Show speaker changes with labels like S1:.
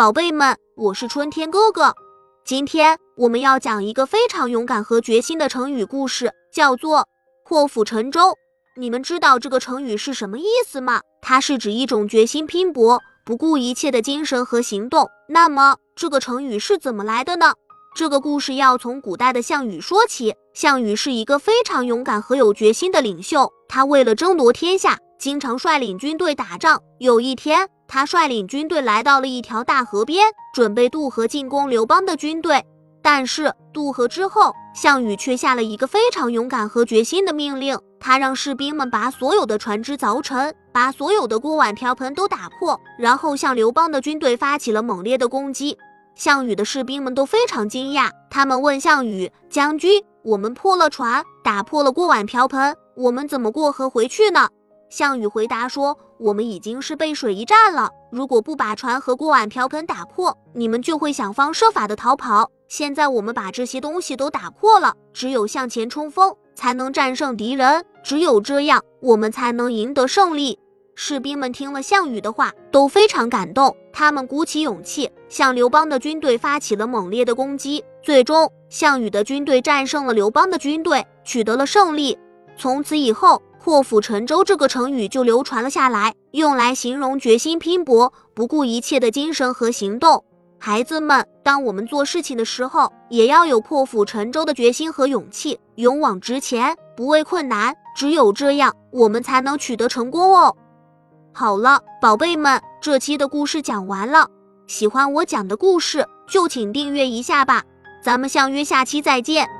S1: 宝贝们，我是春天哥哥。今天我们要讲一个非常勇敢和决心的成语故事，叫做“破釜沉舟”。你们知道这个成语是什么意思吗？它是指一种决心拼搏、不顾一切的精神和行动。那么，这个成语是怎么来的呢？这个故事要从古代的项羽说起。项羽是一个非常勇敢和有决心的领袖，他为了争夺天下，经常率领军队打仗。有一天，他率领军队来到了一条大河边，准备渡河进攻刘邦的军队。但是渡河之后，项羽却下了一个非常勇敢和决心的命令，他让士兵们把所有的船只凿沉，把所有的锅碗瓢盆都打破，然后向刘邦的军队发起了猛烈的攻击。项羽的士兵们都非常惊讶，他们问项羽将军：“我们破了船，打破了锅碗瓢盆，我们怎么过河回去呢？”项羽回答说：“我们已经是背水一战了，如果不把船和锅碗瓢盆打破，你们就会想方设法的逃跑。现在我们把这些东西都打破了，只有向前冲锋，才能战胜敌人，只有这样，我们才能赢得胜利。”士兵们听了项羽的话，都非常感动。他们鼓起勇气，向刘邦的军队发起了猛烈的攻击。最终，项羽的军队战胜了刘邦的军队，取得了胜利。从此以后，“破釜沉舟”这个成语就流传了下来，用来形容决心拼搏、不顾一切的精神和行动。孩子们，当我们做事情的时候，也要有破釜沉舟的决心和勇气，勇往直前，不畏困难。只有这样，我们才能取得成功哦。好了，宝贝们，这期的故事讲完了。喜欢我讲的故事，就请订阅一下吧。咱们相约下期再见。